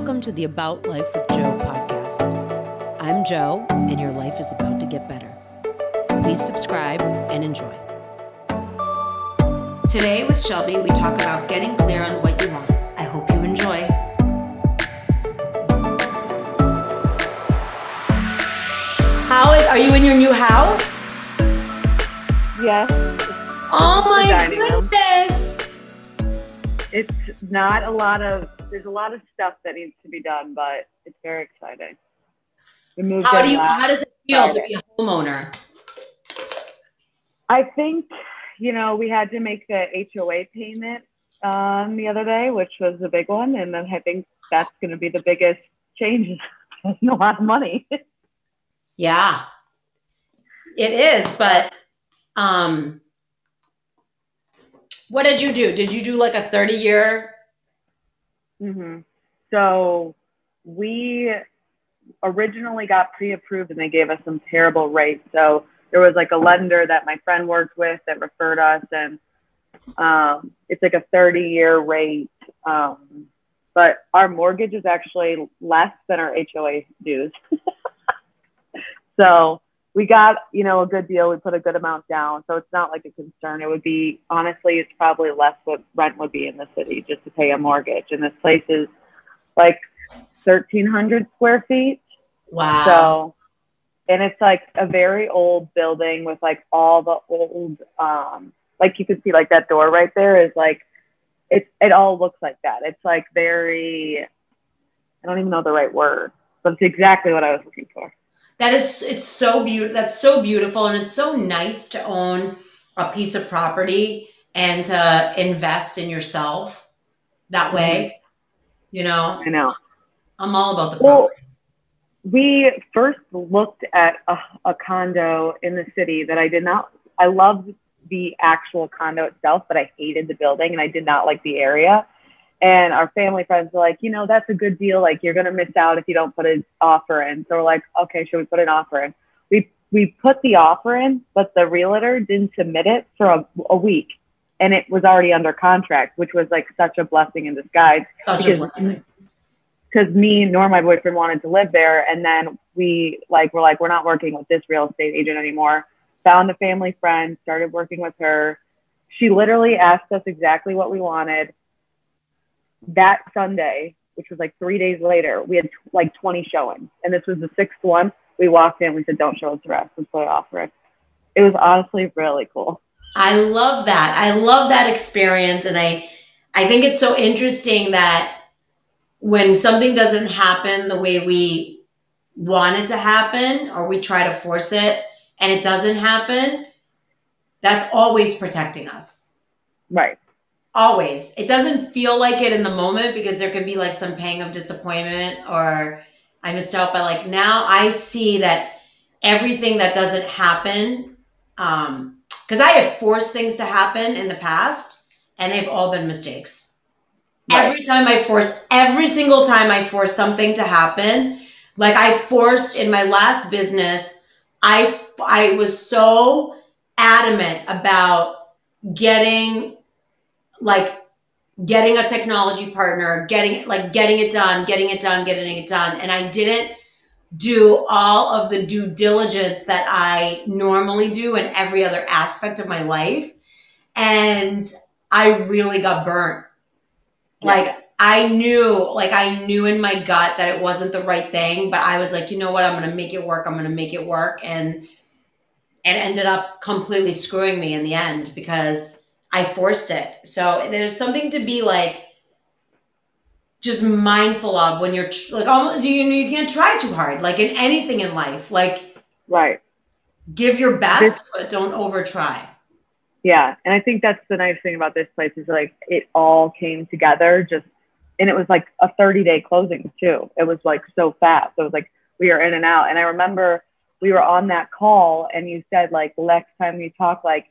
Welcome to the About Life with Joe podcast. I'm Joe, and your life is about to get better. Please subscribe and enjoy. Today with Shelby, we talk about getting clear on what you want. I hope you enjoy. How is, are you in your new house? Yes. Oh my dining room. goodness. It's not a lot of, there's a lot of stuff that needs to be done, but it's very exciting. How do you how does it feel to be a homeowner? I think, you know, we had to make the HOA payment um, the other day, which was a big one. And then I think that's going to be the biggest change. a lot of money. Yeah. It is, but um what did you do? Did you do like a 30 year? hmm So we originally got pre-approved and they gave us some terrible rates. So there was like a lender that my friend worked with that referred us and um, it's like a 30 year rate. Um, but our mortgage is actually less than our HOA dues. so we got, you know, a good deal. We put a good amount down. So it's not like a concern. It would be, honestly, it's probably less what rent would be in the city just to pay a mortgage. And this place is like 1,300 square feet. Wow. So, and it's like a very old building with like all the old, um, like you can see like that door right there is like, it, it all looks like that. It's like very, I don't even know the right word, but it's exactly what I was looking for. That is it's so beautiful. That's so beautiful and it's so nice to own a piece of property and to invest in yourself that mm-hmm. way. You know, I know. I'm all about the Well, we first looked at a, a condo in the city that I did not, I loved the actual condo itself, but I hated the building and I did not like the area. And our family friends were like, you know, that's a good deal. Like you're gonna miss out if you don't put an offer in. So we're like, okay, should we put an offer in? We we put the offer in, but the realtor didn't submit it for a, a week, and it was already under contract, which was like such a blessing in disguise Such a because- blessing. because me nor my boyfriend wanted to live there and then we like were like we're not working with this real estate agent anymore found a family friend started working with her she literally asked us exactly what we wanted that sunday which was like three days later we had like 20 showings. And this was the sixth one. We walked in we said don't show us the rest. Let's put an offer in it was honestly really cool. I love that. I love that experience. And I I think it's so interesting that when something doesn't happen the way we want it to happen or we try to force it and it doesn't happen, that's always protecting us. right Always. It doesn't feel like it in the moment because there could be like some pang of disappointment or I missed out. But like now I see that everything that doesn't happen, um, because I have forced things to happen in the past and they've all been mistakes. Right. Every time I force, every single time I force something to happen, like I forced in my last business, I I was so adamant about getting like getting a technology partner, getting like getting it done, getting it done, getting it done. And I didn't do all of the due diligence that I normally do in every other aspect of my life. And I really got burnt. Like I knew, like I knew in my gut that it wasn't the right thing, but I was like, you know what, I'm gonna make it work. I'm gonna make it work. And it ended up completely screwing me in the end because I forced it. So there's something to be like just mindful of when you're like almost you know you can't try too hard like in anything in life like right give your best This- but don't over try Yeah, and I think that's the nice thing about this place is like it all came together just, and it was like a 30 day closing too. It was like so fast. It was like we were in and out. And I remember we were on that call, and you said like the next time we talk, like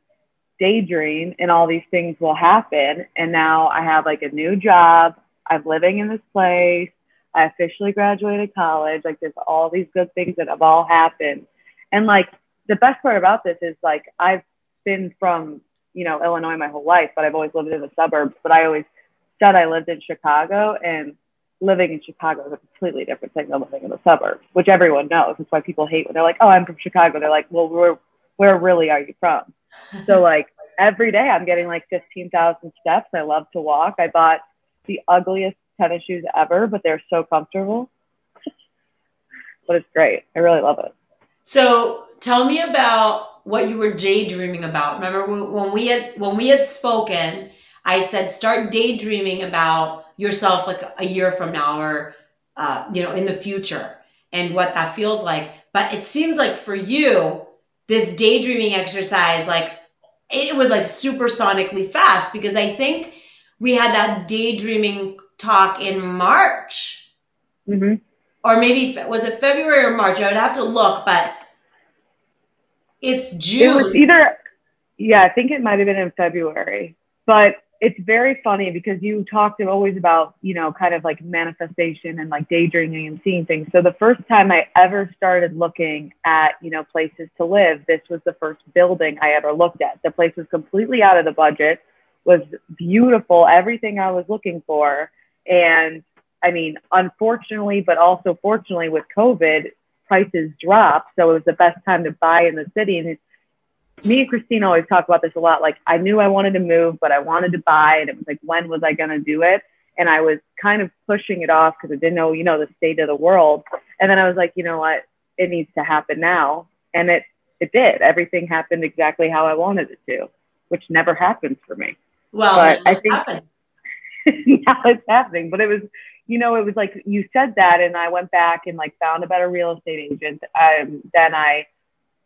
daydream, and all these things will happen. And now I have like a new job. I'm living in this place. I officially graduated college. Like there's all these good things that have all happened. And like the best part about this is like I've been from you know Illinois my whole life, but I've always lived in the suburbs. But I always said I lived in Chicago, and living in Chicago is a completely different thing than living in the suburbs, which everyone knows. That's why people hate when they're like, "Oh, I'm from Chicago." They're like, "Well, where where really are you from?" So like every day, I'm getting like fifteen thousand steps. I love to walk. I bought the ugliest tennis shoes ever, but they're so comfortable. but it's great. I really love it. So tell me about what you were daydreaming about. Remember when we had when we had spoken, I said start daydreaming about yourself like a year from now or uh, you know in the future and what that feels like. But it seems like for you, this daydreaming exercise, like it was like supersonically fast because I think we had that daydreaming talk in March. Mm-hmm. Or maybe was it February or March? I would have to look, but it's June. It was either, yeah, I think it might have been in February. But it's very funny because you talked always about, you know, kind of like manifestation and like daydreaming and seeing things. So the first time I ever started looking at, you know, places to live, this was the first building I ever looked at. The place was completely out of the budget, was beautiful, everything I was looking for. And I mean, unfortunately, but also fortunately with COVID, prices dropped. So it was the best time to buy in the city. And me and Christine always talk about this a lot. Like I knew I wanted to move, but I wanted to buy, and it was like, when was I going to do it? And I was kind of pushing it off because I didn't know, you know, the state of the world. And then I was like, you know what? It needs to happen now. And it, it did. Everything happened exactly how I wanted it to, which never happens for me. Well, but I think now it's happening. But it was, you know, it was like you said that, and I went back and like found a better real estate agent. Um, then I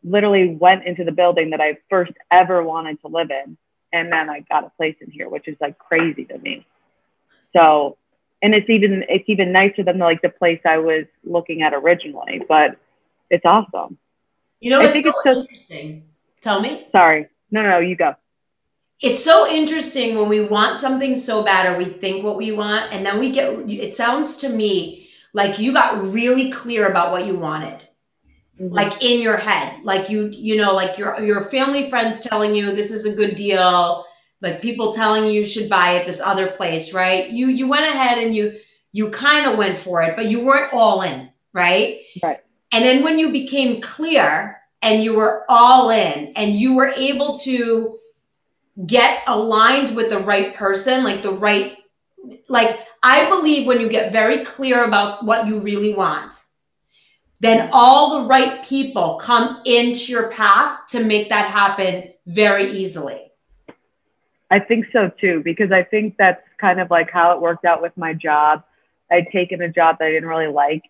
literally went into the building that I first ever wanted to live in. And then I got a place in here, which is like crazy to me. So, and it's even, it's even nicer than like the place I was looking at originally, but it's awesome. You know, I think so it's so interesting. Tell me. Sorry. No, no, no, you go. It's so interesting when we want something so bad or we think what we want, and then we get, it sounds to me like you got really clear about what you wanted mm-hmm. like in your head. Like you you know like your your family friends telling you this is a good deal like people telling you you should buy it this other place right? You you went ahead and you you kind of went for it but you weren't all in right? Right. And then when you became clear and you were all in and you were able to get aligned with the right person like the right like i believe when you get very clear about what you really want then all the right people come into your path to make that happen very easily. I think so too, because I think that's kind of like how it worked out with my job. I'd taken a job that I didn't really like.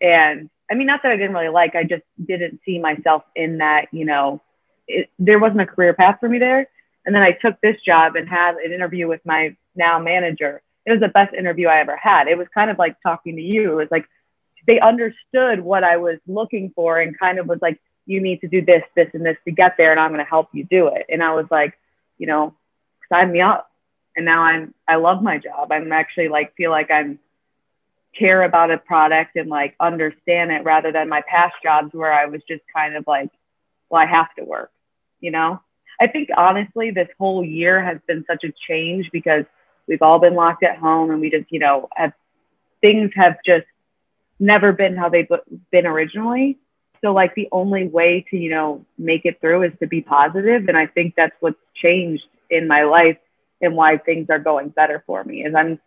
And I mean, not that I didn't really like, I just didn't see myself in that, you know, it, there wasn't a career path for me there. And then I took this job and had an interview with my now manager. It was the best interview I ever had. It was kind of like talking to you. It was like, they understood what I was looking for and kind of was like, you need to do this, this, and this to get there, and I'm going to help you do it. And I was like, you know, sign me up. And now I'm, I love my job. I'm actually like, feel like I'm care about a product and like understand it rather than my past jobs where I was just kind of like, well, I have to work, you know? I think honestly, this whole year has been such a change because we've all been locked at home and we just, you know, have things have just never been how they've been originally. So like the only way to, you know, make it through is to be positive. And I think that's what's changed in my life and why things are going better for me is I'm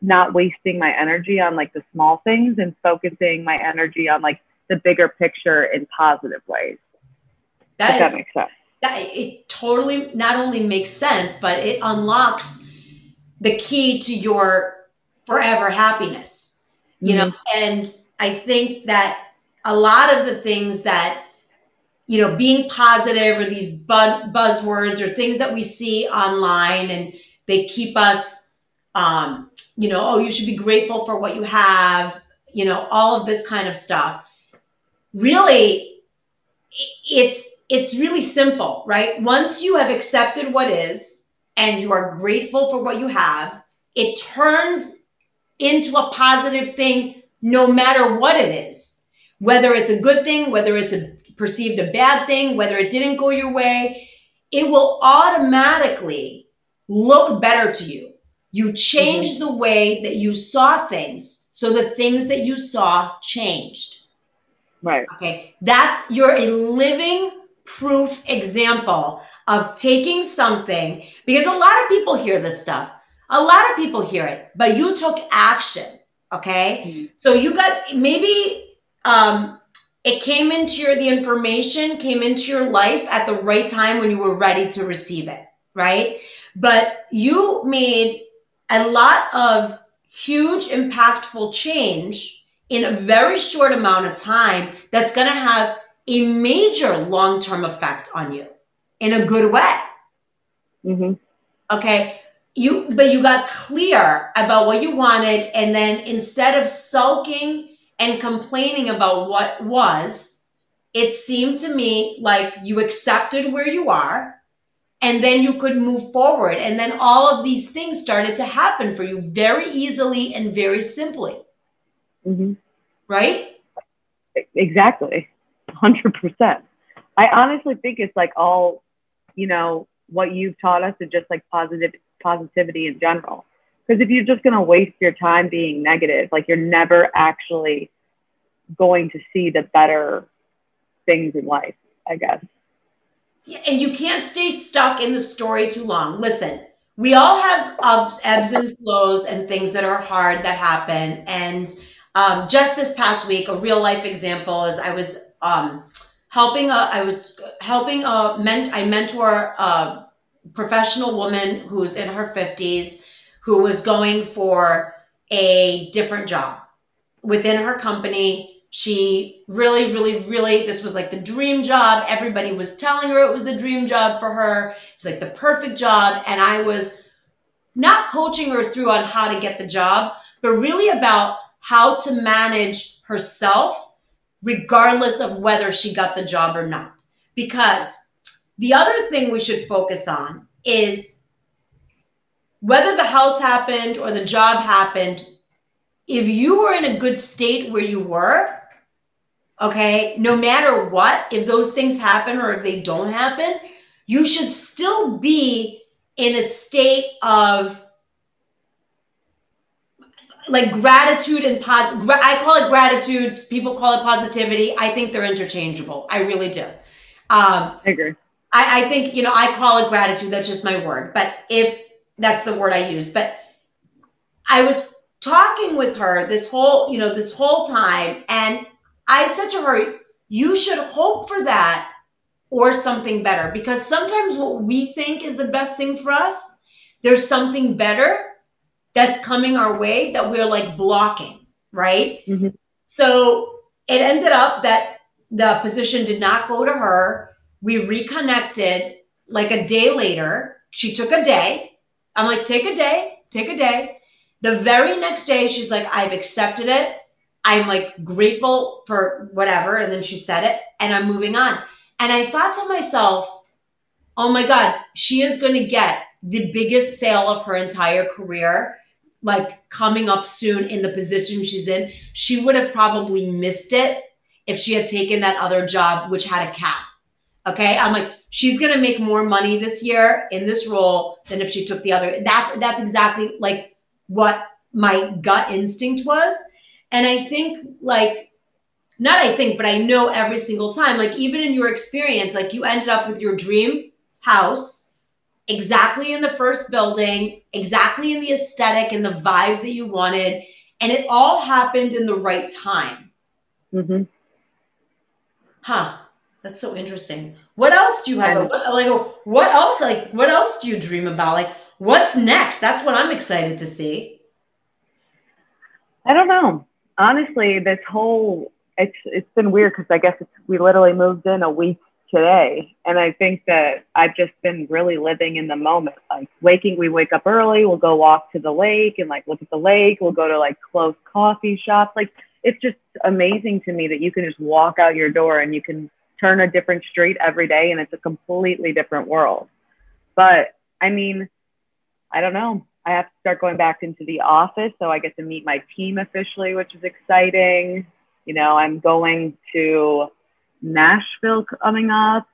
not wasting my energy on like the small things and focusing my energy on like the bigger picture in positive ways. That, is, that makes sense. That it totally not only makes sense, but it unlocks the key to your forever happiness you mm-hmm. know and i think that a lot of the things that you know being positive or these buzz- buzzwords or things that we see online and they keep us um you know oh you should be grateful for what you have you know all of this kind of stuff really it's it's really simple right once you have accepted what is and you are grateful for what you have it turns into a positive thing no matter what it is. Whether it's a good thing, whether it's a perceived a bad thing, whether it didn't go your way, it will automatically look better to you. You change mm-hmm. the way that you saw things. So the things that you saw changed. Right. Okay. That's you're a living proof example of taking something because a lot of people hear this stuff. A lot of people hear it, but you took action. Okay. Mm-hmm. So you got maybe um, it came into your, the information came into your life at the right time when you were ready to receive it. Right. But you made a lot of huge, impactful change in a very short amount of time that's going to have a major long term effect on you in a good way. Mm-hmm. Okay. You, but you got clear about what you wanted. And then instead of sulking and complaining about what was, it seemed to me like you accepted where you are and then you could move forward. And then all of these things started to happen for you very easily and very simply. Mm-hmm. Right? Exactly. 100%. I honestly think it's like all, you know, what you've taught us is just like positive positivity in general. Because if you're just going to waste your time being negative, like you're never actually going to see the better things in life, I guess. Yeah, and you can't stay stuck in the story too long. Listen, we all have ups, ebbs and flows and things that are hard that happen. And um, just this past week, a real life example is I was um, helping a, I was helping a ment, I mentor a professional woman who's in her 50s who was going for a different job within her company she really, really, really, this was like the dream job. Everybody was telling her it was the dream job for her. It was like the perfect job. And I was not coaching her through on how to get the job, but really about how to manage herself, regardless of whether she got the job or not. Because the other thing we should focus on is whether the house happened or the job happened, if you were in a good state where you were, Okay. No matter what, if those things happen or if they don't happen, you should still be in a state of like gratitude and positive. I call it gratitude. People call it positivity. I think they're interchangeable. I really do. Um, I agree. I, I think, you know, I call it gratitude. That's just my word. But if that's the word I use, but I was talking with her this whole, you know, this whole time and I said to her, you should hope for that or something better because sometimes what we think is the best thing for us, there's something better that's coming our way that we're like blocking, right? Mm-hmm. So it ended up that the position did not go to her. We reconnected like a day later. She took a day. I'm like, take a day, take a day. The very next day, she's like, I've accepted it. I'm like grateful for whatever. And then she said it and I'm moving on. And I thought to myself, oh my God, she is going to get the biggest sale of her entire career, like coming up soon in the position she's in. She would have probably missed it if she had taken that other job, which had a cap. Okay. I'm like, she's going to make more money this year in this role than if she took the other. That's, that's exactly like what my gut instinct was. And I think, like, not I think, but I know every single time, like, even in your experience, like, you ended up with your dream house exactly in the first building, exactly in the aesthetic and the vibe that you wanted. And it all happened in the right time. Mm-hmm. Huh. That's so interesting. What else do you have? What, like, oh, what else? Like, what else do you dream about? Like, what's next? That's what I'm excited to see. I don't know honestly, this whole it's it's been weird because I guess it's, we literally moved in a week today, and I think that I've just been really living in the moment. Like waking, we wake up early, we'll go walk to the lake and like look at the lake. We'll go to like close coffee shops. Like it's just amazing to me that you can just walk out your door and you can turn a different street every day, and it's a completely different world. But I mean, I don't know. I have to start going back into the office. So I get to meet my team officially, which is exciting. You know, I'm going to Nashville coming up,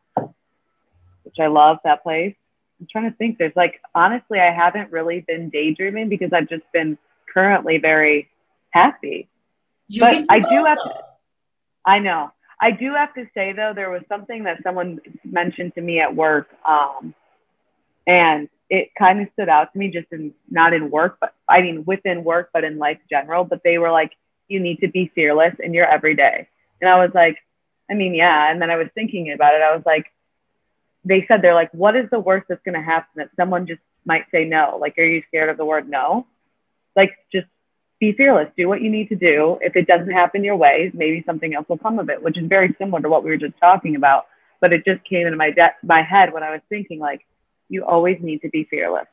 which I love that place. I'm trying to think. There's like honestly, I haven't really been daydreaming because I've just been currently very happy. You but I do have to, I know. I do have to say though, there was something that someone mentioned to me at work, um, and it kind of stood out to me just in not in work, but I mean within work, but in life general. But they were like, you need to be fearless in your everyday. And I was like, I mean, yeah. And then I was thinking about it. I was like, they said they're like, what is the worst that's going to happen? That someone just might say no. Like, are you scared of the word no? Like, just be fearless. Do what you need to do. If it doesn't happen your way, maybe something else will come of it, which is very similar to what we were just talking about. But it just came into my de- my head when I was thinking, like, you always need to be fearless.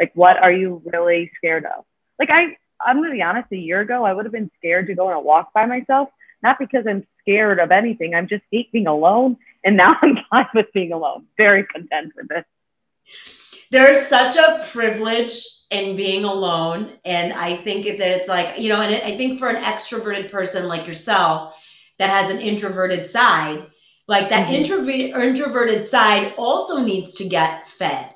Like, what are you really scared of? Like, I, I'm to be honest, a year ago, I would have been scared to go on a walk by myself, not because I'm scared of anything. I'm just hate being alone. And now I'm fine with being alone. Very content with it. There's such a privilege in being alone. And I think that it's like, you know, and I think for an extroverted person like yourself that has an introverted side, like that mm-hmm. introverted side also needs to get fed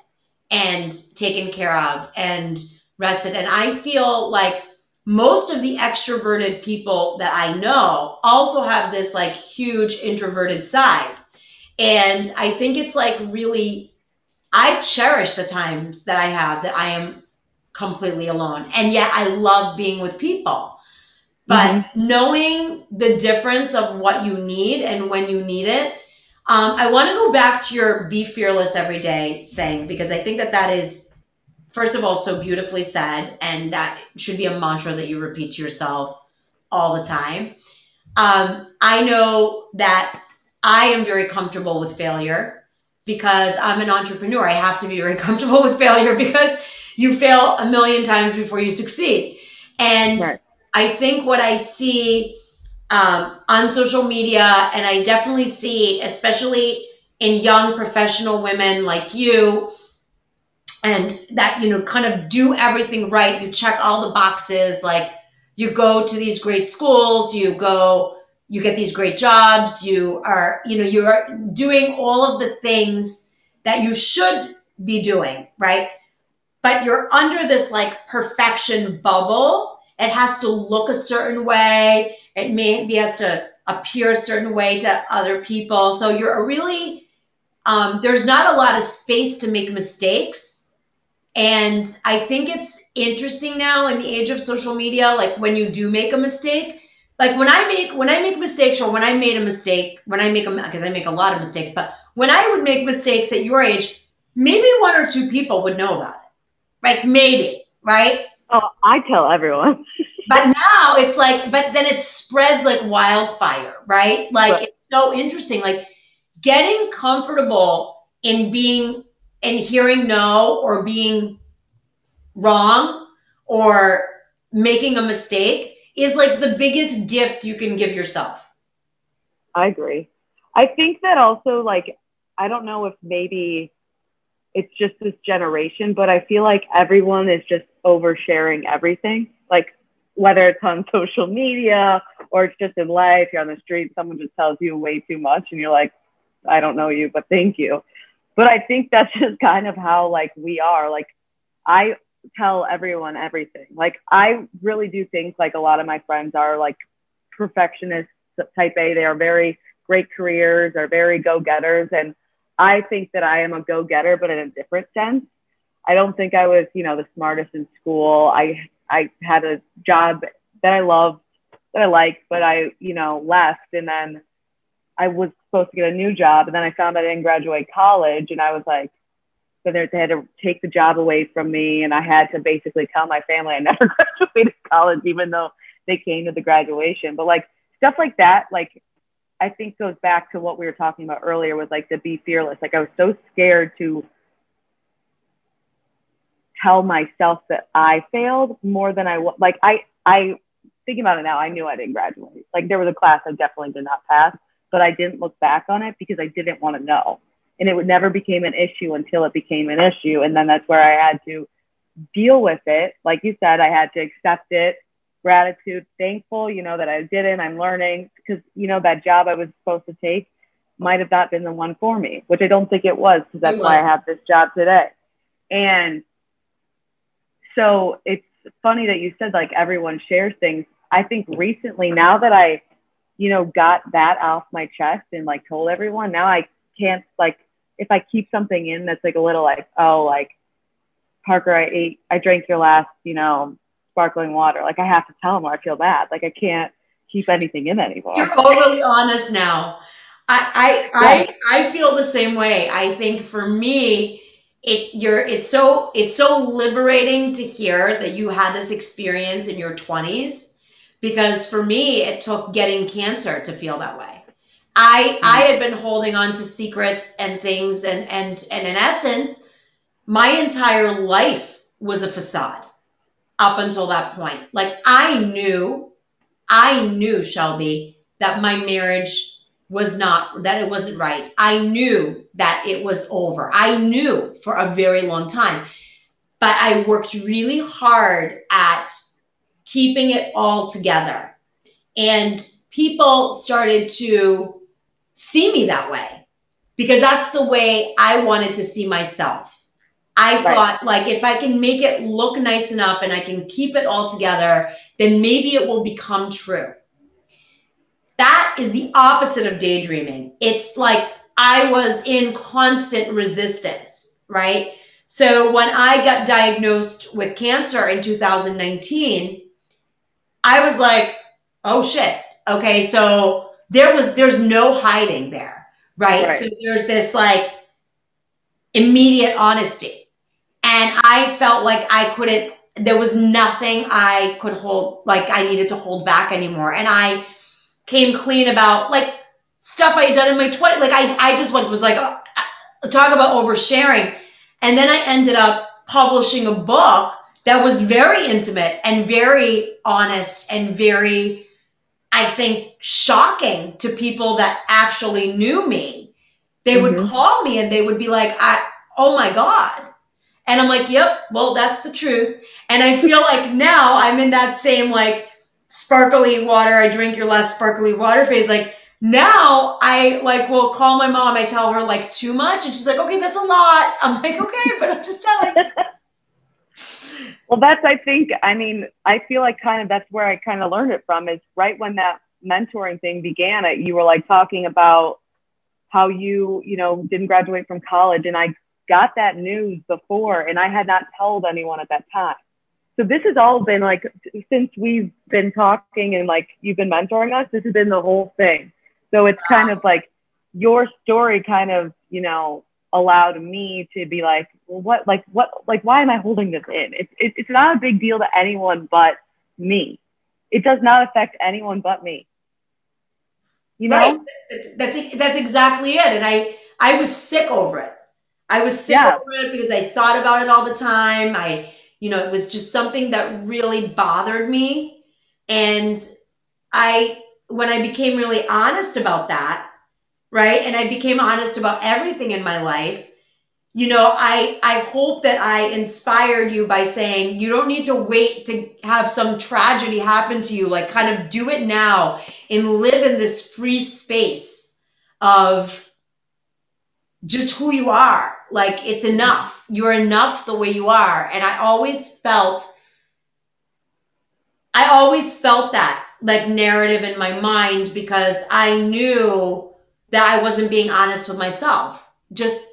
and taken care of and rested. And I feel like most of the extroverted people that I know also have this like huge introverted side. And I think it's like really, I cherish the times that I have that I am completely alone. And yet I love being with people. But mm-hmm. knowing the difference of what you need and when you need it, um, I want to go back to your be fearless every day thing because I think that that is, first of all, so beautifully said. And that should be a mantra that you repeat to yourself all the time. Um, I know that I am very comfortable with failure because I'm an entrepreneur. I have to be very comfortable with failure because you fail a million times before you succeed. And right. I think what I see um, on social media, and I definitely see, especially in young professional women like you, and that, you know, kind of do everything right. You check all the boxes, like you go to these great schools, you go, you get these great jobs, you are, you know, you're doing all of the things that you should be doing, right? But you're under this like perfection bubble. It has to look a certain way. It maybe has to appear a certain way to other people. So you're really, um, there's not a lot of space to make mistakes. And I think it's interesting now in the age of social media, like when you do make a mistake, like when I make when I make mistakes or when I made a mistake, when I make a because I make a lot of mistakes, but when I would make mistakes at your age, maybe one or two people would know about it. Like maybe, right? Oh, I tell everyone. but now it's like, but then it spreads like wildfire, right? Like right. it's so interesting. Like getting comfortable in being and hearing no or being wrong or making a mistake is like the biggest gift you can give yourself. I agree. I think that also like I don't know if maybe it's just this generation, but I feel like everyone is just oversharing everything. Like whether it's on social media or it's just in life, you're on the street, someone just tells you way too much and you're like, I don't know you, but thank you. But I think that's just kind of how like we are. Like I tell everyone everything. Like I really do think like a lot of my friends are like perfectionists type A. They are very great careers, are very go-getters and I think that I am a go getter, but in a different sense. I don't think I was, you know, the smartest in school. I I had a job that I loved, that I liked, but I, you know, left and then I was supposed to get a new job and then I found I didn't graduate college and I was like, so they had to take the job away from me and I had to basically tell my family I never graduated college, even though they came to the graduation. But like stuff like that, like I think goes back to what we were talking about earlier was like to be fearless. Like I was so scared to tell myself that I failed more than I like I I thinking about it now, I knew I didn't graduate. Like there was a class I definitely did not pass, but I didn't look back on it because I didn't want to know. And it would never became an issue until it became an issue. And then that's where I had to deal with it. Like you said, I had to accept it gratitude, thankful, you know, that I did it. I'm learning because, you know, that job I was supposed to take might have not been the one for me, which I don't think it was because that's why I have this job today. And so it's funny that you said like everyone shares things. I think recently, now that I, you know, got that off my chest and like told everyone, now I can't like if I keep something in that's like a little like, oh, like Parker, I ate, I drank your last, you know, sparkling water. Like I have to tell them or I feel bad. Like I can't keep anything in anymore. You're overly honest now. I I I, I feel the same way. I think for me, it you're it's so it's so liberating to hear that you had this experience in your 20s because for me it took getting cancer to feel that way. I mm-hmm. I had been holding on to secrets and things and and and in essence my entire life was a facade up until that point. Like I knew I knew Shelby that my marriage was not that it wasn't right. I knew that it was over. I knew for a very long time. But I worked really hard at keeping it all together. And people started to see me that way because that's the way I wanted to see myself. I right. thought like if I can make it look nice enough and I can keep it all together, then maybe it will become true. That is the opposite of daydreaming. It's like I was in constant resistance, right? So when I got diagnosed with cancer in 2019, I was like, oh shit. Okay, so there was there's no hiding there, right? right. So there's this like immediate honesty. And I felt like I couldn't there was nothing I could hold like I needed to hold back anymore. And I came clean about like stuff I had done in my 20s. Like I, I just went, was like, uh, talk about oversharing. And then I ended up publishing a book that was very intimate and very honest and very, I think, shocking to people that actually knew me. They mm-hmm. would call me and they would be like, I, oh my God. And I'm like, yep, well, that's the truth. And I feel like now I'm in that same like, sparkly water, I drink your less sparkly water phase. Like now I like will call my mom, I tell her like too much, and she's like, okay, that's a lot. I'm like, okay, but I'm just telling. well, that's I think, I mean, I feel like kind of that's where I kind of learned it from is right when that mentoring thing began, you were like talking about how you, you know, didn't graduate from college. And I got that news before and I had not told anyone at that time. So this has all been like since we've been talking and like you've been mentoring us this has been the whole thing. So it's kind of like your story kind of you know allowed me to be like well what like what like why am i holding this in? It's it, it's not a big deal to anyone but me. It does not affect anyone but me. You know? Right. that's that's exactly it and i i was sick over it i was sick yeah. over it because i thought about it all the time i you know, it was just something that really bothered me. And I, when I became really honest about that, right? And I became honest about everything in my life. You know, I I hope that I inspired you by saying you don't need to wait to have some tragedy happen to you. Like kind of do it now and live in this free space of just who you are. Like it's enough. You're enough the way you are. And I always felt, I always felt that like narrative in my mind because I knew that I wasn't being honest with myself. Just,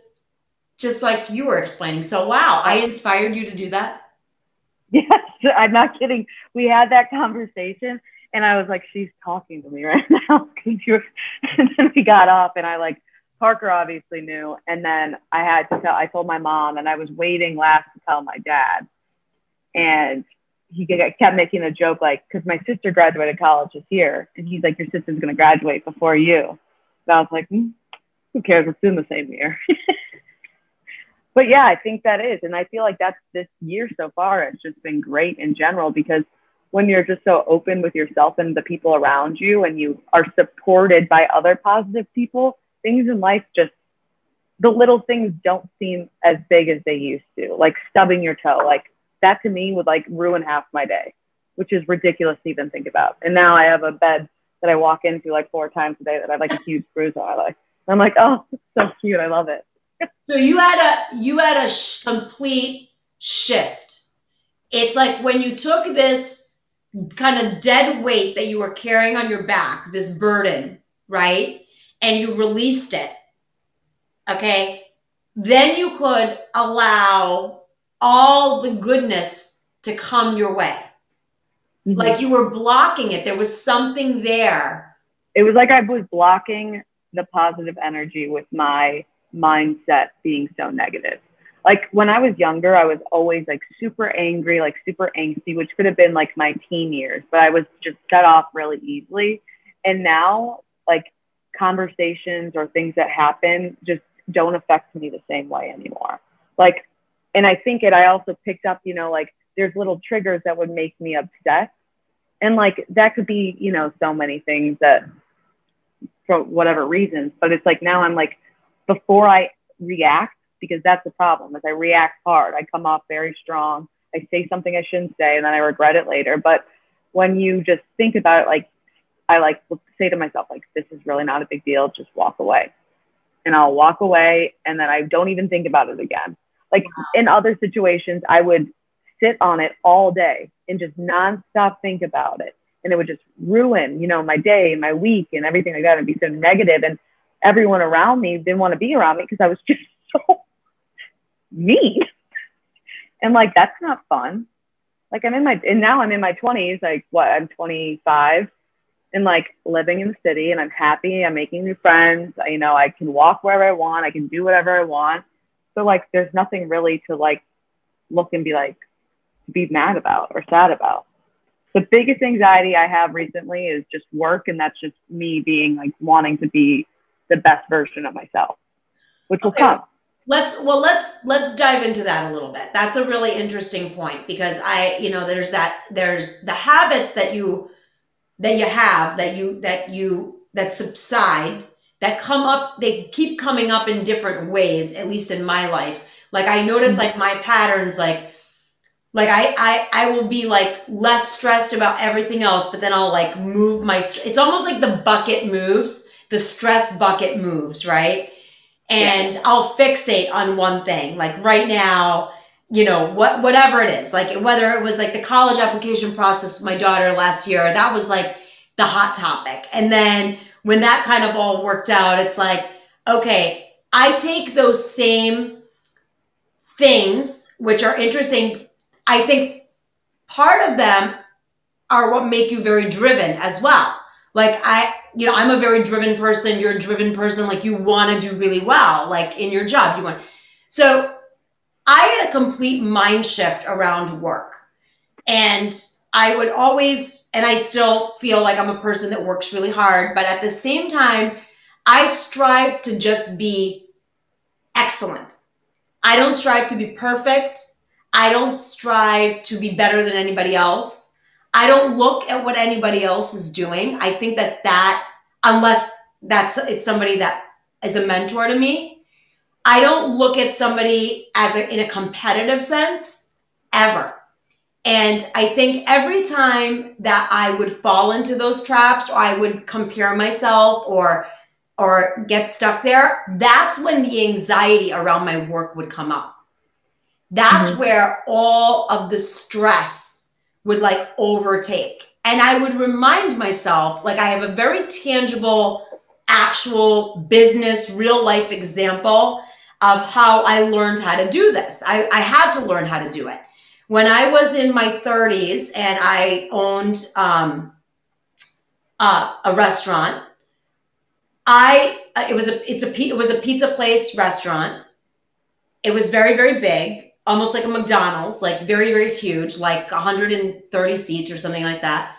just like you were explaining. So wow, I inspired you to do that. Yes, I'm not kidding. We had that conversation and I was like, she's talking to me right now. and then we got off and I like Parker obviously knew. And then I had to tell, I told my mom, and I was waiting last to tell my dad. And he kept making a joke, like, because my sister graduated college this year. And he's like, Your sister's going to graduate before you. So I was like, mm, Who cares? It's in the same year. but yeah, I think that is. And I feel like that's this year so far. It's just been great in general because when you're just so open with yourself and the people around you and you are supported by other positive people, things in life just the little things don't seem as big as they used to. Like stubbing your toe, like that to me would like ruin half my day, which is ridiculous to even think about. And now I have a bed that I walk into like four times a day that I have like a huge bruise on. Like, I'm like, oh, it's so cute. I love it. so you had a you had a sh- complete shift. It's like when you took this kind of dead weight that you were carrying on your back, this burden, right? And you released it. Okay? Then you could allow all the goodness to come your way. Mm-hmm. Like you were blocking it. There was something there. It was like I was blocking the positive energy with my mindset being so negative. Like when I was younger, I was always like super angry, like super angsty, which could have been like my teen years, but I was just set off really easily. And now, like conversations or things that happen just don't affect me the same way anymore. Like, and I think it, I also picked up, you know, like there's little triggers that would make me upset. And like that could be, you know, so many things that for whatever reasons. But it's like now I'm like, before I react, because that's the problem, is I react hard. I come off very strong. I say something I shouldn't say and then I regret it later. But when you just think about it, like I like say to myself, like, this is really not a big deal, just walk away. And I'll walk away and then I don't even think about it again. Like in other situations, I would sit on it all day and just nonstop think about it. And it would just ruin, you know, my day, my week, and everything like that, and be so negative. And everyone around me didn't want to be around me because I was just so mean. And like, that's not fun. Like, I'm in my, and now I'm in my 20s, like, what, I'm 25 and like living in the city and I'm happy. I'm making new friends. I, you know, I can walk wherever I want. I can do whatever I want. So like, there's nothing really to like look and be like, be mad about or sad about. The biggest anxiety I have recently is just work. And that's just me being like wanting to be the best version of myself, which will okay. come. Let's well let's let's dive into that a little bit. That's a really interesting point because I, you know, there's that there's the habits that you that you have that you that you that subside that come up they keep coming up in different ways at least in my life like i notice mm-hmm. like my patterns like like I, I i will be like less stressed about everything else but then i'll like move my it's almost like the bucket moves the stress bucket moves right and yeah. i'll fixate on one thing like right now you know what whatever it is. Like whether it was like the college application process with my daughter last year that was like the hot topic. And then when that kind of all worked out it's like okay i take those same things which are interesting. I think part of them are what make you very driven as well. Like i you know i'm a very driven person. You're a driven person. Like you want to do really well like in your job. You want so I had a complete mind shift around work. And I would always, and I still feel like I'm a person that works really hard, but at the same time, I strive to just be excellent. I don't strive to be perfect. I don't strive to be better than anybody else. I don't look at what anybody else is doing. I think that that, unless that's it's somebody that is a mentor to me, I don't look at somebody as a, in a competitive sense ever. And I think every time that I would fall into those traps or I would compare myself or or get stuck there, that's when the anxiety around my work would come up. That's mm-hmm. where all of the stress would like overtake. And I would remind myself, like I have a very tangible, actual business, real life example of how I learned how to do this. I, I had to learn how to do it. When I was in my 30s and I owned um, uh, a restaurant, I it was a it's a it was a pizza place restaurant. It was very very big, almost like a McDonald's, like very very huge, like 130 seats or something like that.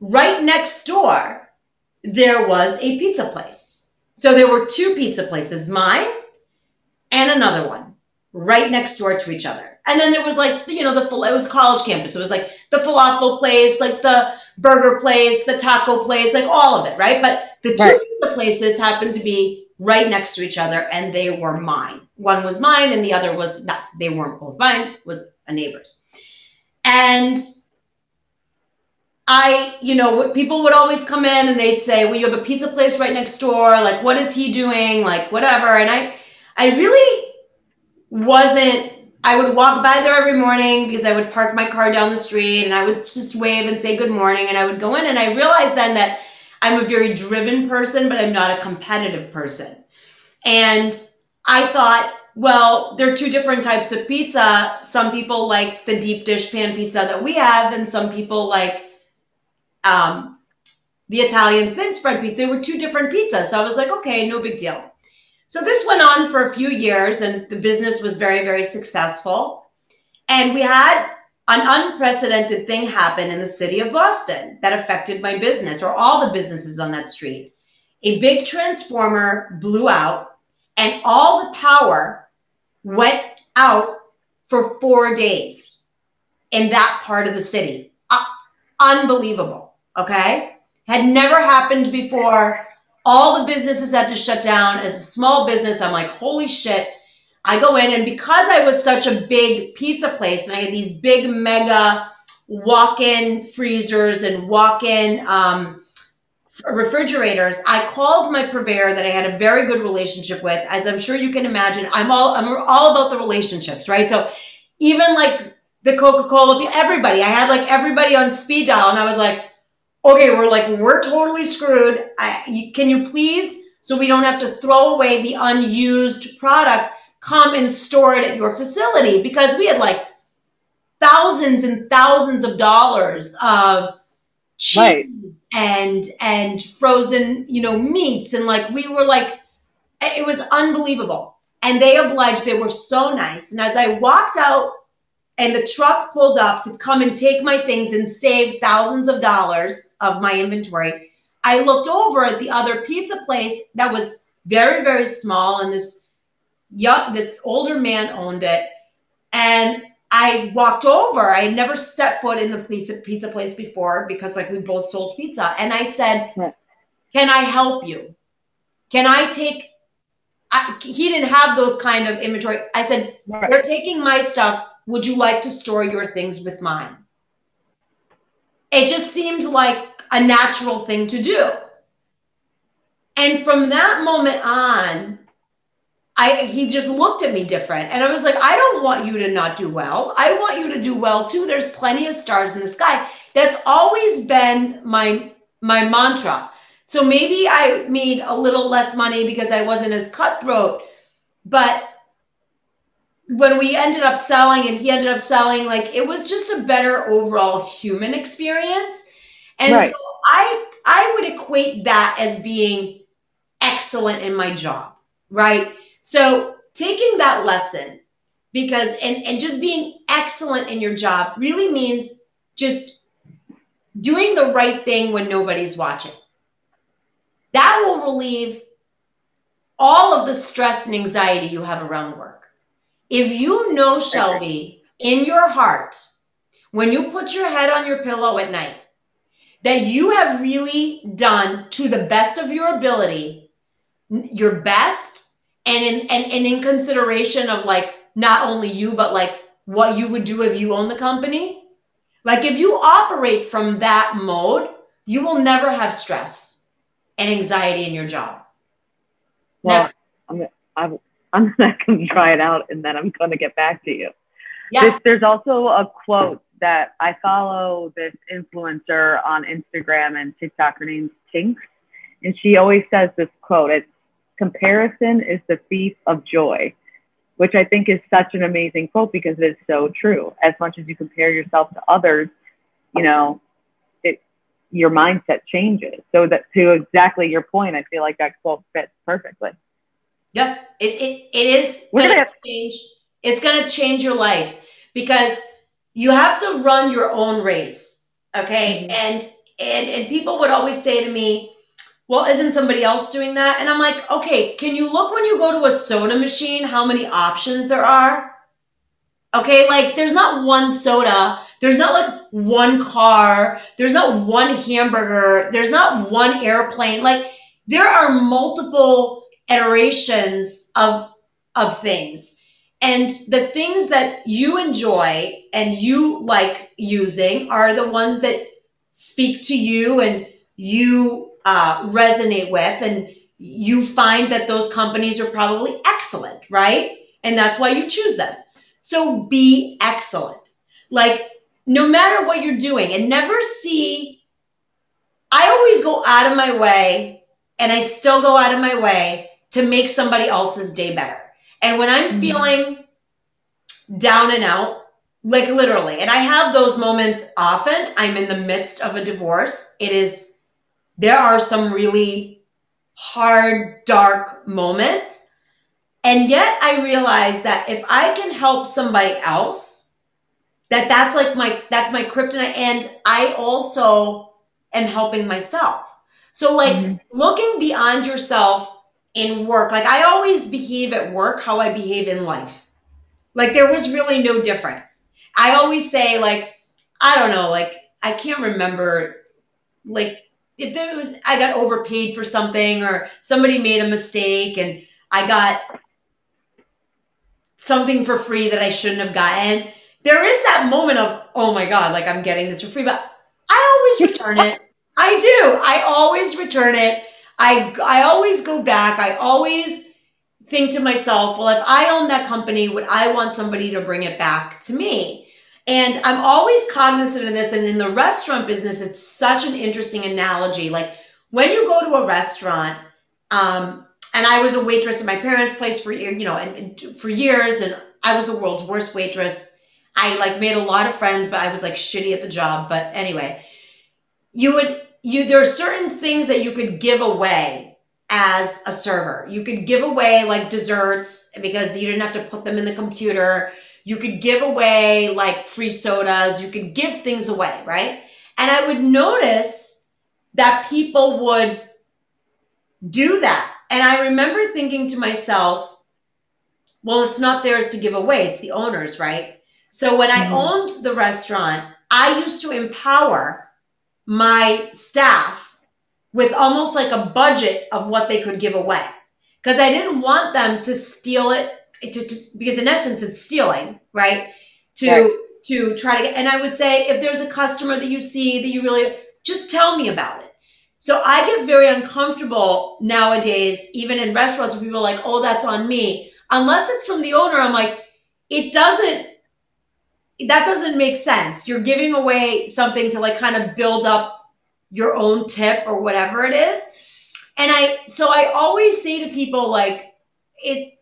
Right next door, there was a pizza place. So there were two pizza places, mine and another one right next door to each other. And then there was like, you know, the full, it was a college campus. It was like the falafel place, like the burger place, the taco place, like all of it, right? But the two right. places happened to be right next to each other and they were mine. One was mine and the other was not, they weren't both mine, was a neighbor's. And I, you know, people would always come in and they'd say, well, you have a pizza place right next door. Like, what is he doing? Like, whatever. And I, I really wasn't I would walk by there every morning because I would park my car down the street and I would just wave and say good morning and I would go in and I realized then that I'm a very driven person, but I'm not a competitive person. And I thought, well, there are two different types of pizza. Some people like the deep dish pan pizza that we have, and some people like um, the Italian thin spread pizza. There were two different pizzas. So I was like, okay, no big deal. So this went on for a few years, and the business was very, very successful. And we had an unprecedented thing happen in the city of Boston that affected my business or all the businesses on that street. A big transformer blew out, and all the power went out for four days in that part of the city. Uh, unbelievable. Okay. Had never happened before. All the businesses had to shut down. As a small business, I'm like, holy shit. I go in, and because I was such a big pizza place, and I had these big, mega walk in freezers and walk in um, refrigerators, I called my purveyor that I had a very good relationship with. As I'm sure you can imagine, I'm all I'm all about the relationships, right? So even like the Coca-Cola, everybody, I had like everybody on speed dial, and I was like, okay, we're like, we're totally screwed. I, you, can you please, so we don't have to throw away the unused product, come and store it at your facility? Because we had like thousands and thousands of dollars of cheese right. and and frozen, you know, meats, and like we were like, it was unbelievable. And they obliged. They were so nice. And as I walked out and the truck pulled up to come and take my things and save thousands of dollars of my inventory. I looked over at the other pizza place that was very, very small, and this young, this older man owned it. And I walked over. I had never set foot in the pizza, pizza place before because, like, we both sold pizza. And I said, "Can I help you? Can I take?" I, he didn't have those kind of inventory. I said, right. "They're taking my stuff would you like to store your things with mine? It just seemed like a natural thing to do. And from that moment on, I he just looked at me different. And I was like, I don't want you to not do well. I want you to do well too. There's plenty of stars in the sky. That's always been my my mantra. So maybe I made a little less money because I wasn't as cutthroat, but when we ended up selling and he ended up selling, like it was just a better overall human experience. And right. so I I would equate that as being excellent in my job, right? So taking that lesson because and and just being excellent in your job really means just doing the right thing when nobody's watching. That will relieve all of the stress and anxiety you have around work. If you know, Shelby, in your heart, when you put your head on your pillow at night, that you have really done to the best of your ability, your best, and in and, and in consideration of like not only you, but like what you would do if you own the company. Like if you operate from that mode, you will never have stress and anxiety in your job. Well, never. I'm, I'm not going to try it out and then I'm going to get back to you. Yeah. This, there's also a quote that I follow this influencer on Instagram and TikTok. Her name's Tinx. And she always says this quote it's comparison is the thief of joy, which I think is such an amazing quote because it is so true. As much as you compare yourself to others, you know, it your mindset changes. So that to exactly your point, I feel like that quote fits perfectly. Yep. It, it, it is going to change. It's going to change your life because you have to run your own race. Okay. Mm-hmm. And, and, and people would always say to me, well, isn't somebody else doing that? And I'm like, okay, can you look when you go to a soda machine, how many options there are? Okay, like there's not one soda, there's not like one car, there's not one hamburger, there's not one airplane. Like there are multiple iterations of of things and the things that you enjoy and you like using are the ones that speak to you and you uh, resonate with and you find that those companies are probably excellent, right? And that's why you choose them. So be excellent. Like, no matter what you're doing, and never see. I always go out of my way, and I still go out of my way to make somebody else's day better. And when I'm mm-hmm. feeling down and out, like literally, and I have those moments often, I'm in the midst of a divorce. It is, there are some really hard, dark moments. And yet I realize that if I can help somebody else, that that's like my, that's my kryptonite. And I also am helping myself. So like mm-hmm. looking beyond yourself in work, like I always behave at work how I behave in life. Like there was really no difference. I always say like, I don't know, like I can't remember like if there was I got overpaid for something or somebody made a mistake and I got something for free that I shouldn't have gotten. There is that moment of, oh my God, like I'm getting this for free, but I always return it. I do. I always return it. I I always go back. I always think to myself, well, if I own that company, would I want somebody to bring it back to me? And I'm always cognizant of this. And in the restaurant business, it's such an interesting analogy. Like when you go to a restaurant, um, and I was a waitress at my parents' place for you know, and, and for years, and I was the world's worst waitress. I like made a lot of friends, but I was like shitty at the job. But anyway, you would you there are certain things that you could give away as a server. You could give away like desserts because you didn't have to put them in the computer. You could give away like free sodas. You could give things away, right? And I would notice that people would do that. And I remember thinking to myself, well, it's not theirs to give away, it's the owner's, right? So when I mm-hmm. owned the restaurant, I used to empower my staff with almost like a budget of what they could give away because I didn't want them to steal it to, to, because in essence it's stealing, right? To right. to try to get and I would say if there's a customer that you see that you really just tell me about it. So I get very uncomfortable nowadays, even in restaurants, where people are like, oh, that's on me. Unless it's from the owner, I'm like, it doesn't that doesn't make sense. You're giving away something to like kind of build up your own tip or whatever it is. And I, so I always say to people, like, it,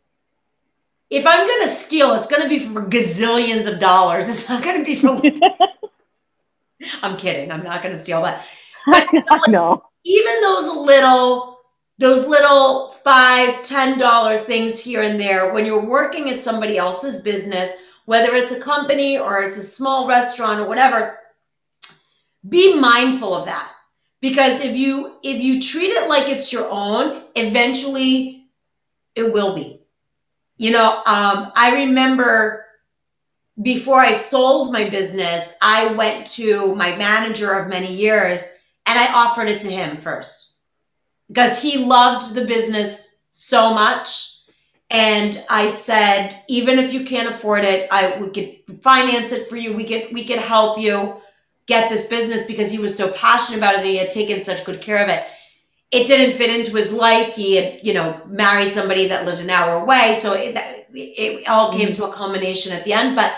if I'm going to steal, it's going to be for gazillions of dollars. It's not going to be for, I'm kidding. I'm not going to steal, but, but like, no. even those little, those little five, ten dollar things here and there, when you're working at somebody else's business whether it's a company or it's a small restaurant or whatever, be mindful of that. Because if you if you treat it like it's your own, eventually it will be. You know, um, I remember before I sold my business, I went to my manager of many years and I offered it to him first because he loved the business so much and I said, even if you can't afford it, I we could finance it for you. We could we could help you get this business because he was so passionate about it and he had taken such good care of it. It didn't fit into his life. He had, you know, married somebody that lived an hour away, so it, it all came mm-hmm. to a culmination at the end. But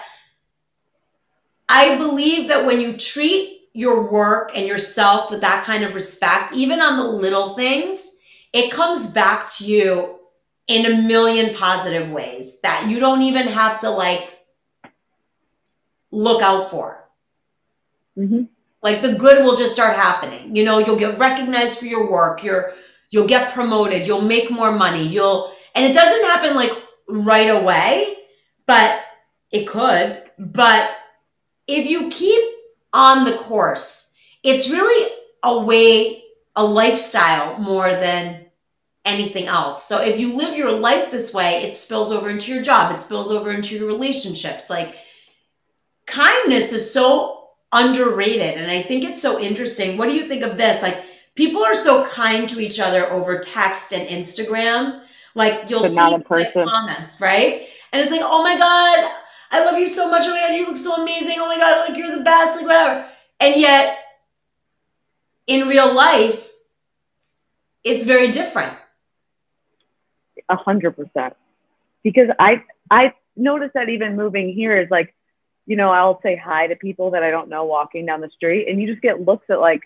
I believe that when you treat your work and yourself with that kind of respect, even on the little things, it comes back to you in a million positive ways that you don't even have to like look out for. Mm-hmm. Like the good will just start happening. You know, you'll get recognized for your work. You're you'll get promoted. You'll make more money. You'll and it doesn't happen like right away, but it could. But if you keep on the course, it's really a way, a lifestyle more than anything else. So if you live your life this way, it spills over into your job, it spills over into your relationships. Like kindness is so underrated. And I think it's so interesting. What do you think of this? Like people are so kind to each other over text and Instagram. Like you'll see comments, right? And it's like, oh my God, I love you so much. Oh my God, you look so amazing. Oh my God, like you're the best, like whatever. And yet in real life, it's very different a hundred percent. Because I I noticed that even moving here is like, you know, I'll say hi to people that I don't know walking down the street, and you just get looks at like,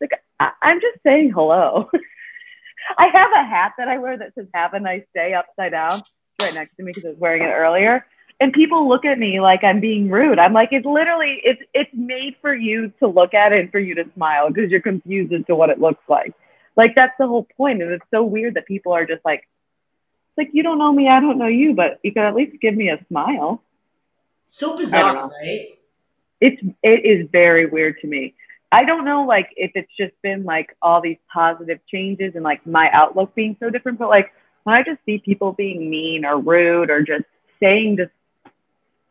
like I, I'm just saying hello. I have a hat that I wear that says "Have a nice day" upside down, right next to me because I was wearing it earlier. And people look at me like I'm being rude. I'm like, it's literally, it's it's made for you to look at it and for you to smile because you're confused as to what it looks like. Like that's the whole point. And it's so weird that people are just like, like you don't know me, I don't know you, but you could at least give me a smile. So bizarre, right? It's it is very weird to me. I don't know like if it's just been like all these positive changes and like my outlook being so different, but like when I just see people being mean or rude or just saying just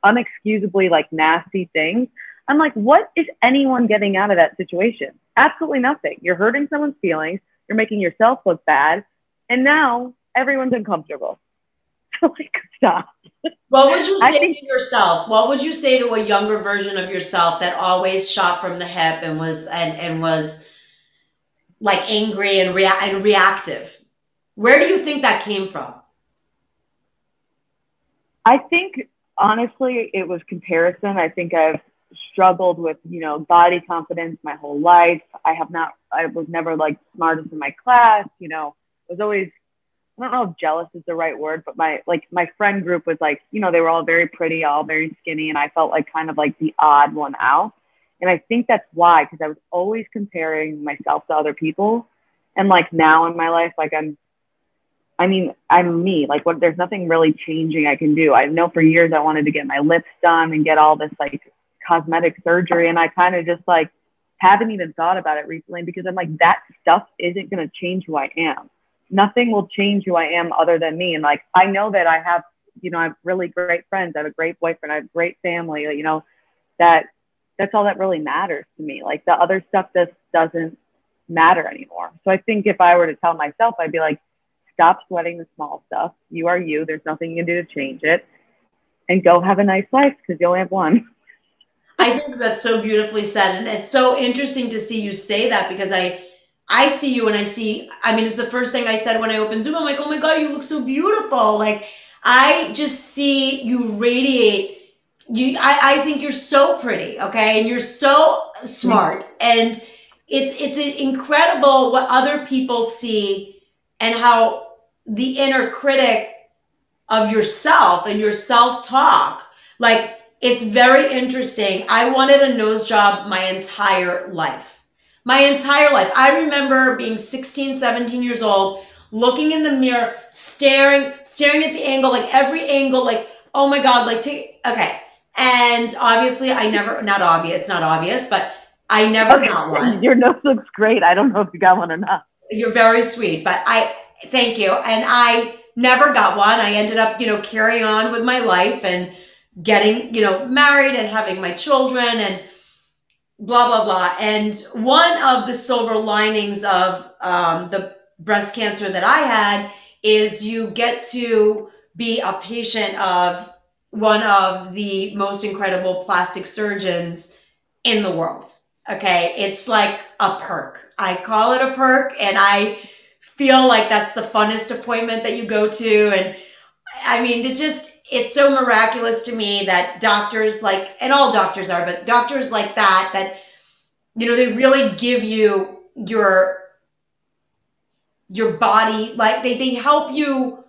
unexcusably like nasty things, I'm like, what is anyone getting out of that situation? Absolutely nothing. You're hurting someone's feelings. You're making yourself look bad. And now everyone's uncomfortable. Like, stop. What would you say think, to yourself? What would you say to a younger version of yourself that always shot from the hip and was and, and was like angry and, rea- and reactive? Where do you think that came from? I think honestly, it was comparison. I think I've struggled with, you know, body confidence my whole life. I have not, I was never like smartest in my class, you know, was always, I don't know if jealous is the right word, but my, like my friend group was like, you know, they were all very pretty, all very skinny. And I felt like kind of like the odd one out. And I think that's why, because I was always comparing myself to other people. And like now in my life, like I'm I mean, I'm me. Like, what? There's nothing really changing I can do. I know for years I wanted to get my lips done and get all this like cosmetic surgery, and I kind of just like haven't even thought about it recently because I'm like that stuff isn't to change who I am. Nothing will change who I am other than me. And like I know that I have, you know, I have really great friends. I have a great boyfriend. I have a great family. You know, that that's all that really matters to me. Like the other stuff just doesn't matter anymore. So I think if I were to tell myself, I'd be like Stop sweating the small stuff. You are you. There's nothing you can do to change it. And go have a nice life because you only have one. I think that's so beautifully said. And it's so interesting to see you say that because I I see you and I see, I mean, it's the first thing I said when I opened Zoom. I'm like, oh my God, you look so beautiful. Like, I just see you radiate. You, I, I think you're so pretty, okay? And you're so smart. And it's it's incredible what other people see and how the inner critic of yourself and your self talk. Like, it's very interesting. I wanted a nose job my entire life. My entire life. I remember being 16, 17 years old, looking in the mirror, staring, staring at the angle, like every angle, like, oh my God, like take, okay. And obviously, I never, not obvious, it's not obvious, but I never okay. got one. Your nose looks great. I don't know if you got one or not. You're very sweet, but I, Thank you. And I never got one. I ended up, you know, carrying on with my life and getting, you know, married and having my children and blah, blah, blah. And one of the silver linings of um, the breast cancer that I had is you get to be a patient of one of the most incredible plastic surgeons in the world. Okay. It's like a perk. I call it a perk and I feel like that's the funnest appointment that you go to. And I mean, it just, it's so miraculous to me that doctors like, and all doctors are, but doctors like that, that, you know, they really give you your, your body, like they, they help you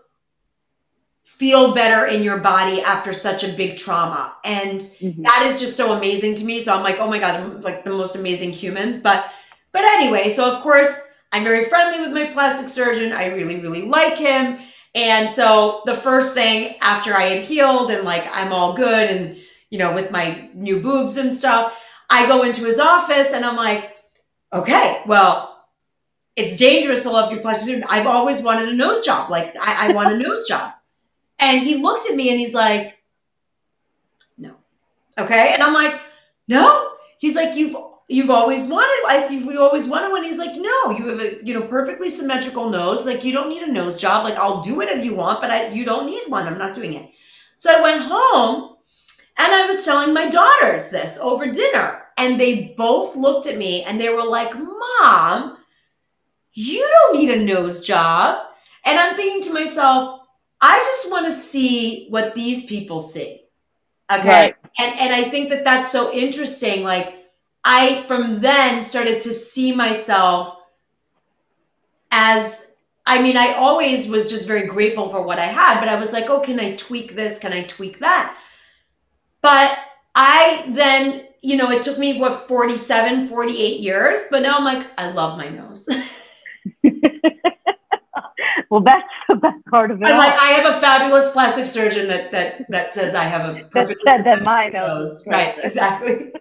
feel better in your body after such a big trauma. And mm-hmm. that is just so amazing to me. So I'm like, oh my God, I'm like the most amazing humans. But, but anyway, so of course, I'm very friendly with my plastic surgeon. I really, really like him. And so the first thing after I had healed and like I'm all good and, you know, with my new boobs and stuff, I go into his office and I'm like, okay, well, it's dangerous to love your plastic. I've always wanted a nose job. Like, I, I want a nose job. And he looked at me and he's like, no. Okay. And I'm like, no. He's like, you've you've always wanted I see we always wanted one. He's like, no, you have a you know perfectly symmetrical nose. Like you don't need a nose job. Like I'll do it if you want, but I you don't need one. I'm not doing it. So I went home and I was telling my daughters this over dinner. And they both looked at me and they were like, Mom, you don't need a nose job. And I'm thinking to myself, I just want to see what these people see. Okay. Right. And and I think that that's so interesting like I from then started to see myself as I mean, I always was just very grateful for what I had, but I was like, oh, can I tweak this? Can I tweak that? But I then, you know, it took me what 47, 48 years, but now I'm like, I love my nose. well, that's the best part of it. I'm like, I have a fabulous plastic surgeon that that that says I have a perfect that, that my nose. nose. Right, exactly.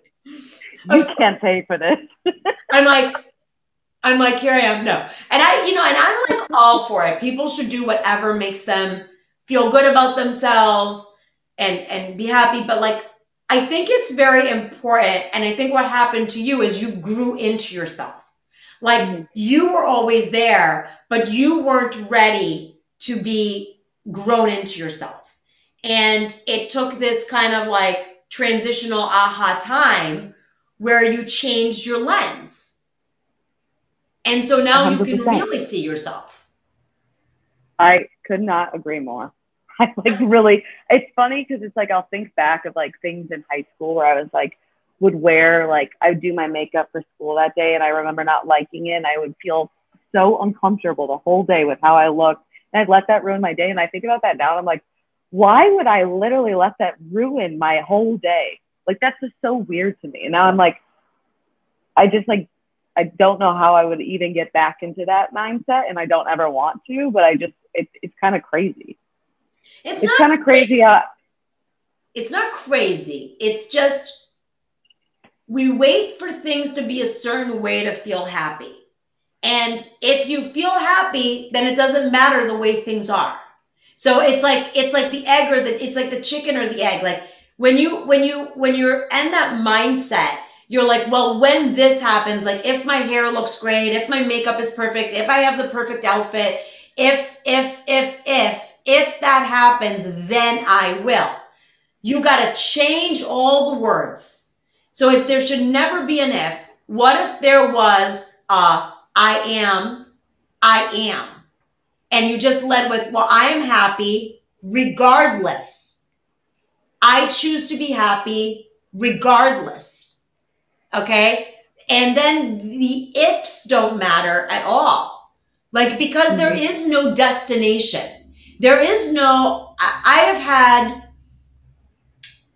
You can't pay for this. I'm like, I'm like, here I am. No. And I, you know, and I'm like all for it. People should do whatever makes them feel good about themselves and and be happy. But like I think it's very important. And I think what happened to you is you grew into yourself. Like mm-hmm. you were always there, but you weren't ready to be grown into yourself. And it took this kind of like transitional aha time where you changed your lens and so now 100%. you can really see yourself. I could not agree more. I like really, it's funny because it's like I'll think back of like things in high school where I was like, would wear like, I would do my makeup for school that day and I remember not liking it and I would feel so uncomfortable the whole day with how I looked. And I'd let that ruin my day. And I think about that now and I'm like, why would I literally let that ruin my whole day? Like that's just so weird to me. And now I'm like, I just like I don't know how I would even get back into that mindset, and I don't ever want to. But I just it's it's kind of crazy. It's, it's kind of crazy. Uh, it's not crazy. It's just we wait for things to be a certain way to feel happy. And if you feel happy, then it doesn't matter the way things are. So it's like it's like the egg or the it's like the chicken or the egg. Like when you when you when you're in that mindset you're like, well, when this happens, like if my hair looks great, if my makeup is perfect, if I have the perfect outfit, if, if, if, if, if that happens, then I will. You got to change all the words. So if there should never be an if. What if there was a I am, I am. And you just led with, well, I am happy regardless. I choose to be happy regardless. Okay. And then the ifs don't matter at all. Like, because mm-hmm. there is no destination. There is no, I have had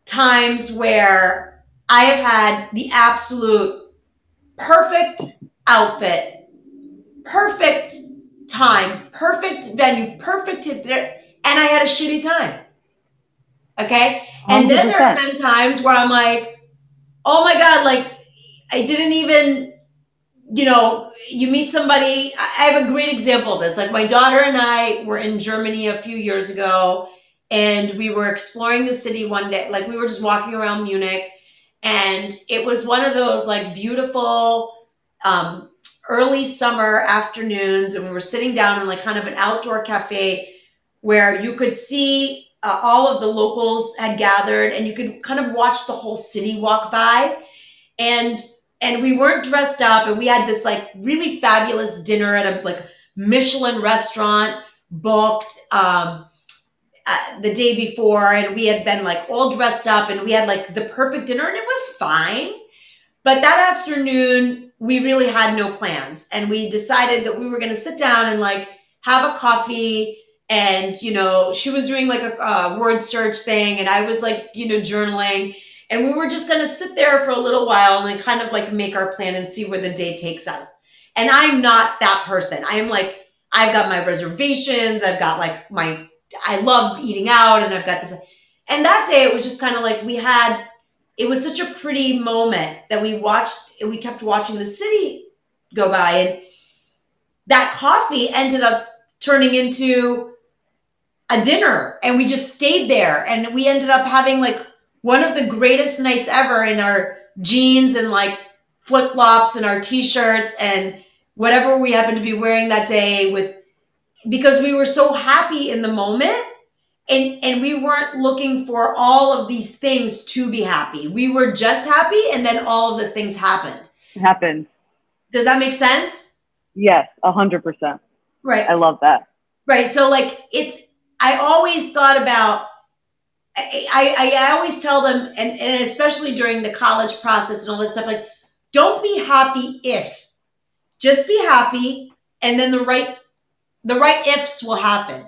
times where I have had the absolute perfect outfit, perfect time, perfect venue, perfect, and I had a shitty time. Okay. And 100%. then there have been times where I'm like, oh my God, like I didn't even, you know, you meet somebody. I have a great example of this. Like my daughter and I were in Germany a few years ago and we were exploring the city one day. Like we were just walking around Munich and it was one of those like beautiful, um, early summer afternoons and we were sitting down in like kind of an outdoor cafe where you could see uh, all of the locals had gathered and you could kind of watch the whole city walk by. And and we weren't dressed up and we had this like really fabulous dinner at a like Michelin restaurant booked um, uh, the day before. And we had been like all dressed up and we had like the perfect dinner and it was fine. But that afternoon we really had no plans. And we decided that we were going to sit down and like have a coffee and you know she was doing like a, word search thing and I was like you know journaling and we were just going to sit there for a little while and then kind of like make our plan and see where the day takes us. And I'm not that person. I am like, I've got my reservations. I've got like my, I love eating out and I've got this. And that day it was just kind of like we had, it was such a pretty moment that we watched, we kept watching the city go by. And that coffee ended up turning into a dinner and we just stayed there and we ended up having like one of the greatest nights ever in our jeans and like flip flops and our t shirts and whatever we happened to be wearing that day with because we were so happy in the moment and and we weren't looking for all of these things to be happy. We were just happy and then all of the things happened. Happened. Does that make sense? Yes, a hundred percent. Right. I love that. Right. So like it's I always thought about I, I, I always tell them and, and especially during the college process and all this stuff, like don't be happy if just be happy and then the right the right ifs will happen.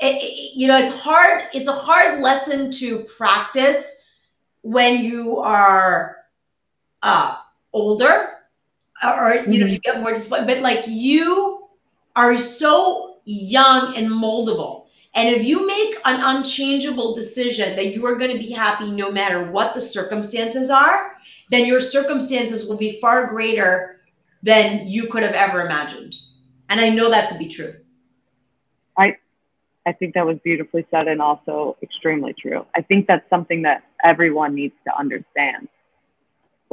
It, it, you know, it's hard, it's a hard lesson to practice when you are uh older or you mm-hmm. know you get more disappointed but like you are so young and moldable and if you make an unchangeable decision that you are going to be happy no matter what the circumstances are then your circumstances will be far greater than you could have ever imagined and i know that to be true i i think that was beautifully said and also extremely true i think that's something that everyone needs to understand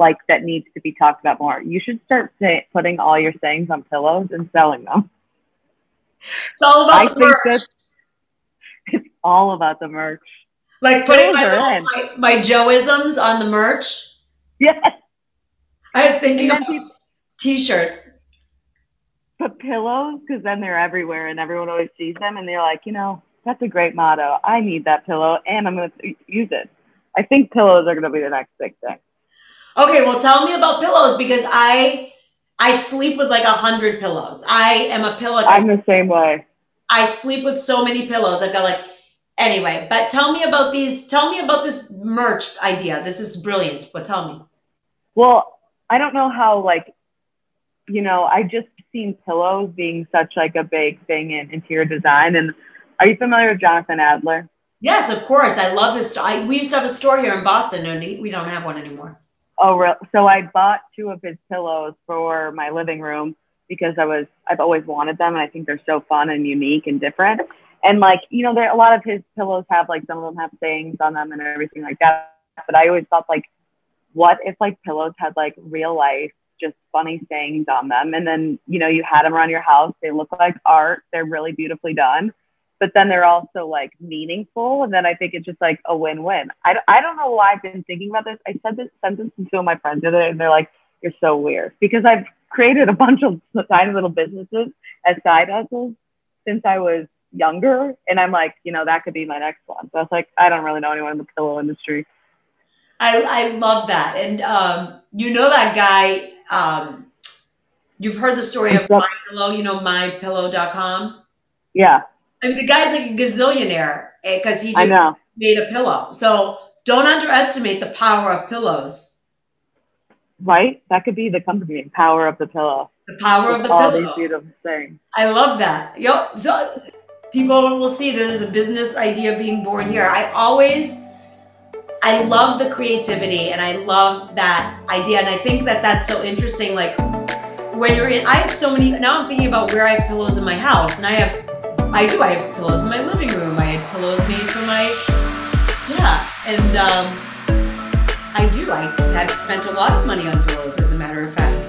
like that needs to be talked about more. You should start say, putting all your sayings on pillows and selling them. It's all about I the merch. It's all about the merch. Like putting my, little, my, my Joeisms on the merch. Yes. I was thinking about t-shirts. But pillows, because then they're everywhere and everyone always sees them and they're like, you know, that's a great motto. I need that pillow and I'm going to use it. I think pillows are going to be the next big thing. Okay, well, tell me about pillows because I I sleep with like a hundred pillows. I am a pillow. I'm the same way. I sleep with so many pillows. I've got like anyway. But tell me about these. Tell me about this merch idea. This is brilliant. But tell me. Well, I don't know how like you know. I just seen pillows being such like a big thing in interior design. And are you familiar with Jonathan Adler? Yes, of course. I love his. I, we used to have a store here in Boston, and we don't have one anymore. Oh, real? So I bought two of his pillows for my living room because I was I've always wanted them, and I think they're so fun and unique and different. And like you know, there a lot of his pillows have like some of them have things on them and everything like that. But I always thought like, what if like pillows had like real life just funny sayings on them, and then you know you had them around your house. They look like art. They're really beautifully done but then they're also like meaningful. And then I think it's just like a win win. I, I don't know why I've been thinking about this. I said this sentence to two of my friends the other day, and they're like, You're so weird. Because I've created a bunch of tiny little businesses as side hustles since I was younger. And I'm like, you know, that could be my next one. So I was like, I don't really know anyone in the pillow industry. I, I love that. And um, you know that guy, um, you've heard the story of My Pillow, you know, mypillow.com? Yeah. I mean, the guy's like a gazillionaire because eh, he just made a pillow. So don't underestimate the power of pillows. Right? That could be the company power of the pillow. The power of the all pillow. these beautiful things. I love that. Yep. So people will see there's a business idea being born here. I always, I love the creativity and I love that idea. And I think that that's so interesting. Like when you're in, I have so many, now I'm thinking about where I have pillows in my house and I have I do. I have pillows in my living room. I had pillows made for my yeah, and um, I do. I have spent a lot of money on pillows, as a matter of fact.